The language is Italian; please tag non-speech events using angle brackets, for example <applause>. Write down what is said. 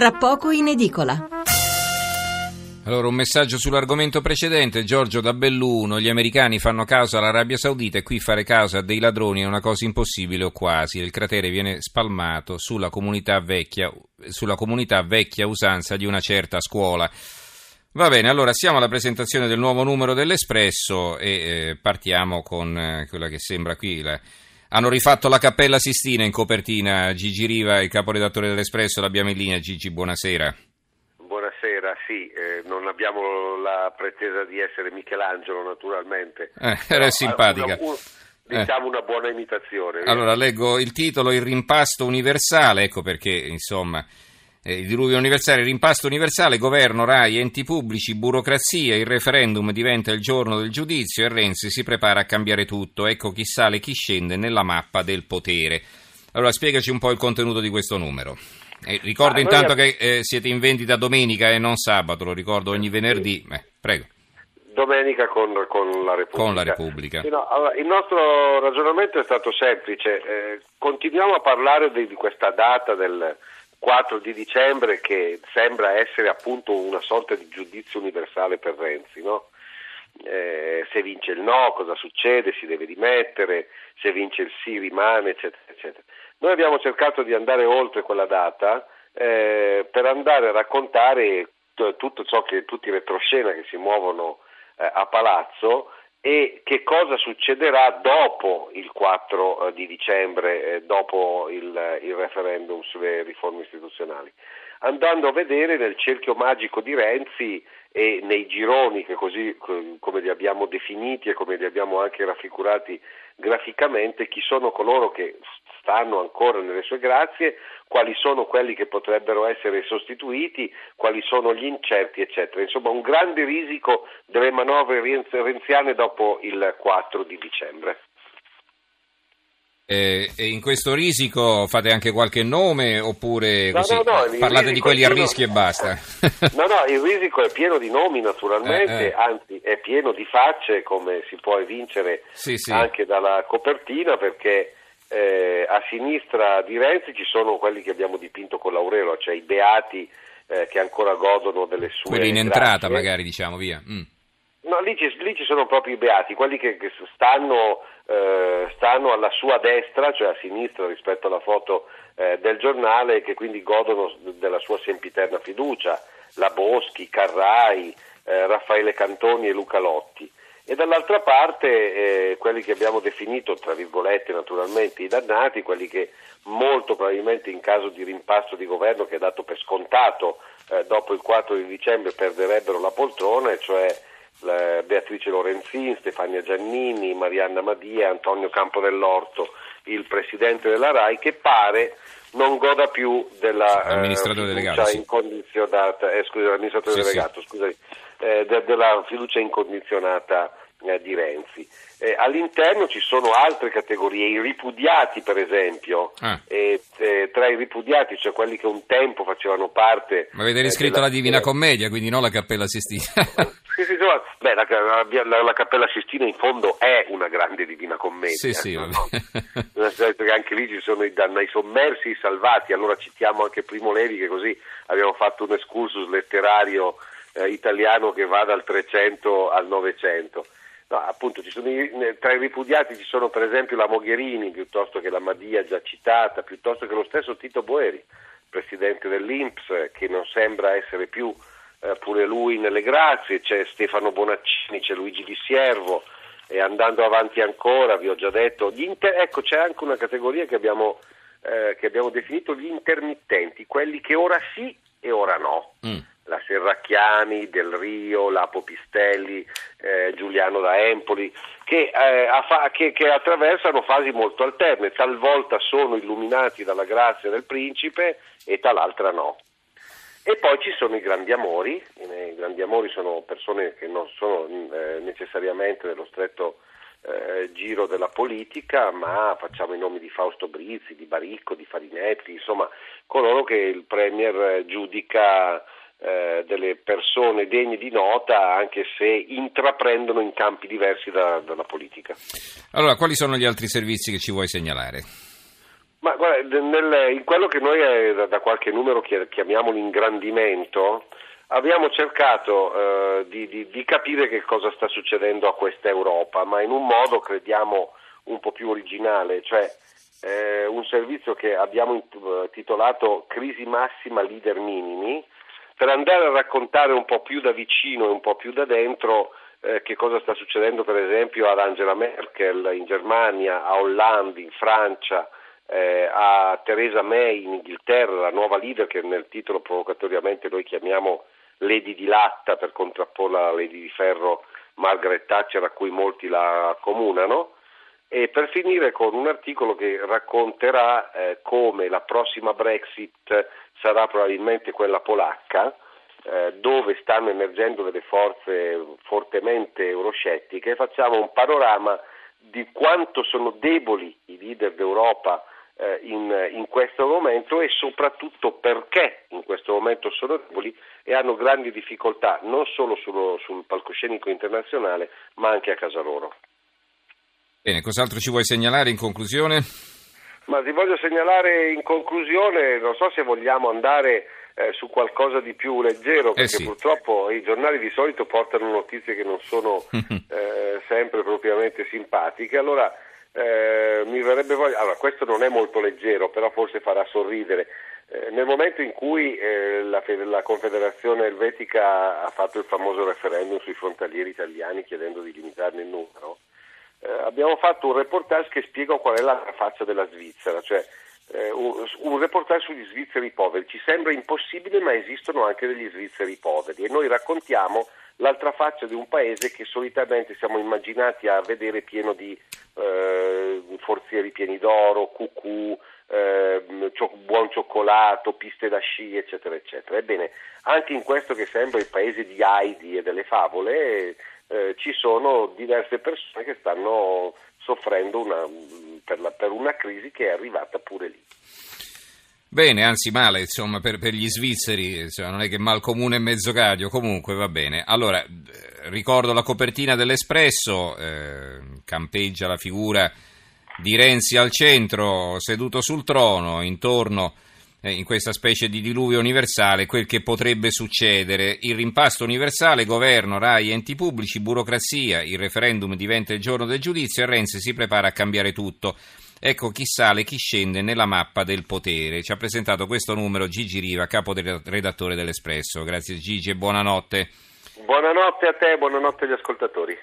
tra poco in edicola. Allora, un messaggio sull'argomento precedente. Giorgio da Belluno, gli americani fanno causa all'Arabia Saudita e qui fare causa a dei ladroni è una cosa impossibile o quasi. Il cratere viene spalmato sulla comunità vecchia, sulla comunità vecchia usanza di una certa scuola. Va bene, allora siamo alla presentazione del nuovo numero dell'Espresso e eh, partiamo con eh, quella che sembra qui la, hanno rifatto la Cappella Sistina in copertina. Gigi Riva, il caporedattore dell'Espresso, l'abbiamo in linea. Gigi, buonasera. Buonasera, sì, eh, non abbiamo la pretesa di essere Michelangelo naturalmente. Eh, era Però, simpatica. una- un- diciamo una buona imitazione. Allora, leggo il titolo, Il rimpasto universale, ecco perché, insomma, eh, il diluvio universale, rimpasto universale, governo, RAI, enti pubblici, burocrazia, il referendum diventa il giorno del giudizio e Renzi si prepara a cambiare tutto, ecco chi sale e chi scende nella mappa del potere. Allora, spiegaci un po' il contenuto di questo numero. Eh, ricordo Ah, noi intanto ab- che eh, siete in vendita domenica e non sabato, lo ricordo ogni venerdì. Eh, prego. Domenica con, con la Repubblica. Con la Repubblica. No, allora, il nostro ragionamento è stato semplice. eh, continuiamo a parlare di, di questa data del 4 di dicembre che sembra essere appunto una sorta di giudizio universale per Renzi, no? Eh, se vince il no, cosa succede? Si deve dimettere, se vince il sì rimane, eccetera, eccetera. Noi abbiamo cercato di andare oltre quella data eh, per andare a raccontare t- tutto ciò che tutti i retroscena che si muovono eh, a palazzo e che cosa succederà dopo il 4 eh, di dicembre, eh, dopo il, il referendum sulle riforme istituzionali, andando a vedere nel cerchio magico di Renzi e nei gironi che così co- come li abbiamo definiti e come li abbiamo anche raffigurati graficamente, chi sono coloro che stanno ancora nelle sue grazie, quali sono quelli che potrebbero essere sostituiti, quali sono gli incerti, eccetera. Insomma, un grande risico delle manovre renz- renziane dopo il 4 di dicembre. Eh, e in questo risico fate anche qualche nome oppure No, no, no, parlate di quelli è a pieno- rischio e basta? <laughs> No, no, il risico è pieno di nomi naturalmente, Eh, eh. anzi è pieno di facce come si può evincere Sì, sì. anche dalla copertina perché eh, a sinistra di Renzi ci sono quelli che abbiamo dipinto con l'Aurelo, cioè i beati eh, che ancora godono delle sue Quelli in entrata grazie. magari diciamo via. Mm. No, lì ci, lì ci sono proprio i beati, quelli che, che stanno, eh, stanno alla sua destra, cioè a sinistra rispetto alla foto eh, del giornale e che quindi godono della sua sempiterna fiducia, la Boschi, Carrai, eh, Raffaele Cantoni e Luca Lotti. E dall'altra parte eh, quelli che abbiamo definito, tra virgolette naturalmente, i dannati, quelli che molto probabilmente in caso di rimpasto di governo che è dato per scontato eh, dopo il 4 di dicembre perderebbero la poltrona, cioè Beatrice Lorenzin, Stefania Giannini, Marianna Madia, Antonio Campo dell'Orto, il presidente della RAI, che pare non goda più della eh, Amministratore delegato, fiducia sì. incondizionata, eh, scusa, l'amministratore Sì, sì. delegato, scusami, eh, de- della fiducia incondizionata eh, di Renzi. Eh, all'interno ci sono altre categorie, i ripudiati per esempio, Ah. e, eh, tra i ripudiati, cioè quelli che un tempo facevano parte... Ma avete eh, riscritto della- la Divina Commedia, quindi non la Cappella Sistina. <laughs> Sì, sì, insomma, beh, la, la- la- la Cappella Sistina in fondo è una grande divina commedia. Sì, sì, no? che anche lì ci sono i, i sommersi, i salvati, allora citiamo anche Primo Levi che così abbiamo fatto un excursus letterario eh, italiano che va dal 300 al 900. No, appunto, ci sono i- tra i ripudiati ci sono per esempio la Mogherini, piuttosto che la Madia già citata, piuttosto che lo stesso Tito Boeri, presidente dell'Inps, che non sembra essere più eh, pure lui nelle grazie, c'è Stefano Bonaccini, c'è Luigi Di Siervo e andando avanti ancora, vi ho già detto, gli inter- ecco c'è anche una categoria che abbiamo, eh, che abbiamo definito gli intermittenti, quelli che ora sì e ora no. Mm. La Serracchiani, Del Rio, Lapo Pistelli, eh, Giuliano da Empoli, che, eh, fa- che- che attraversano fasi molto alterne, talvolta sono illuminati dalla grazia del principe e tal'altra no. E poi ci sono i grandi amori, i grandi amori sono persone che non sono eh, necessariamente nello stretto eh, giro della politica, ma facciamo i nomi di Fausto Brizzi, di Baricco, di Farinetti, insomma coloro che il Premier eh, giudica eh, delle persone degne di nota anche se intraprendono in campi diversi da- dalla politica. Allora, quali sono gli altri servizi che ci vuoi segnalare? Ma guarda, nel, in quello che noi eh, da qualche numero chiamiamo l'ingrandimento, abbiamo cercato eh, di, di, di, capire che cosa sta succedendo a questa Europa, ma in un modo crediamo un po' più originale, cioè eh, un servizio che abbiamo intitolato Crisi massima, leader minimi, per andare a raccontare un po' più da vicino e un po' più da dentro eh, che cosa sta succedendo per esempio ad Angela Merkel in Germania, a Hollande in Francia, eh, a Theresa May in Inghilterra, la nuova leader che nel titolo provocatoriamente noi chiamiamo Lady di Latta per contrapporla alla Lady di Ferro Margaret Thatcher a cui molti la accomunano. E per finire con un articolo che racconterà eh, come la prossima Brexit sarà probabilmente quella polacca eh, dove stanno emergendo delle forze fortemente euroscettiche. Facciamo un panorama di quanto sono deboli i leader d'Europa in, in, questo momento e soprattutto perché in questo momento sono deboli e hanno grandi difficoltà non solo sullo, sul palcoscenico internazionale ma anche a casa loro. Bene, cos'altro ci vuoi segnalare in conclusione? Ma ti voglio segnalare in conclusione, non so se vogliamo andare eh, su qualcosa di più leggero, perché eh sì. purtroppo i giornali di solito portano notizie che non sono <laughs> eh, sempre propriamente simpatiche. Allora eh, mi verrebbe voglia, allora questo non è molto leggero, però forse farà sorridere. Eh, nel momento in cui eh, la, la, Confederazione Elvetica ha fatto il famoso referendum sui frontalieri italiani chiedendo di limitarne il numero, eh, abbiamo fatto un reportage che spiega qual è la faccia della Svizzera, cioè eh, un, un, reportage sugli svizzeri poveri. Ci sembra impossibile, ma esistono anche degli svizzeri poveri e noi raccontiamo l'altra faccia di un paese che solitamente siamo immaginati a vedere pieno di eh, forzieri pieni d'oro, cucù, eh, buon cioccolato, piste da sci, eccetera, eccetera. Ebbene, anche in questo che sembra il paese di Heidi e delle favole, eh, ci sono diverse persone che stanno soffrendo una, per, la, per una crisi che è arrivata pure lì. Bene, anzi male, insomma, per, per gli svizzeri, insomma, non è che mal comune e mezzo cadio, comunque va bene. Allora, ricordo la copertina dell'Espresso, eh, campeggia la figura di Renzi al centro, seduto sul trono, intorno eh, in questa specie di diluvio universale, quel che potrebbe succedere. Il rimpasto universale, governo, RAI, enti pubblici, burocrazia, il referendum diventa il giorno del giudizio e Renzi si prepara a cambiare tutto. Ecco chi sale e chi scende nella mappa del potere. Ci ha presentato questo numero Gigi Riva, capo redattore dell'Espresso. Grazie Gigi e buonanotte. Buonanotte a te, buonanotte agli ascoltatori.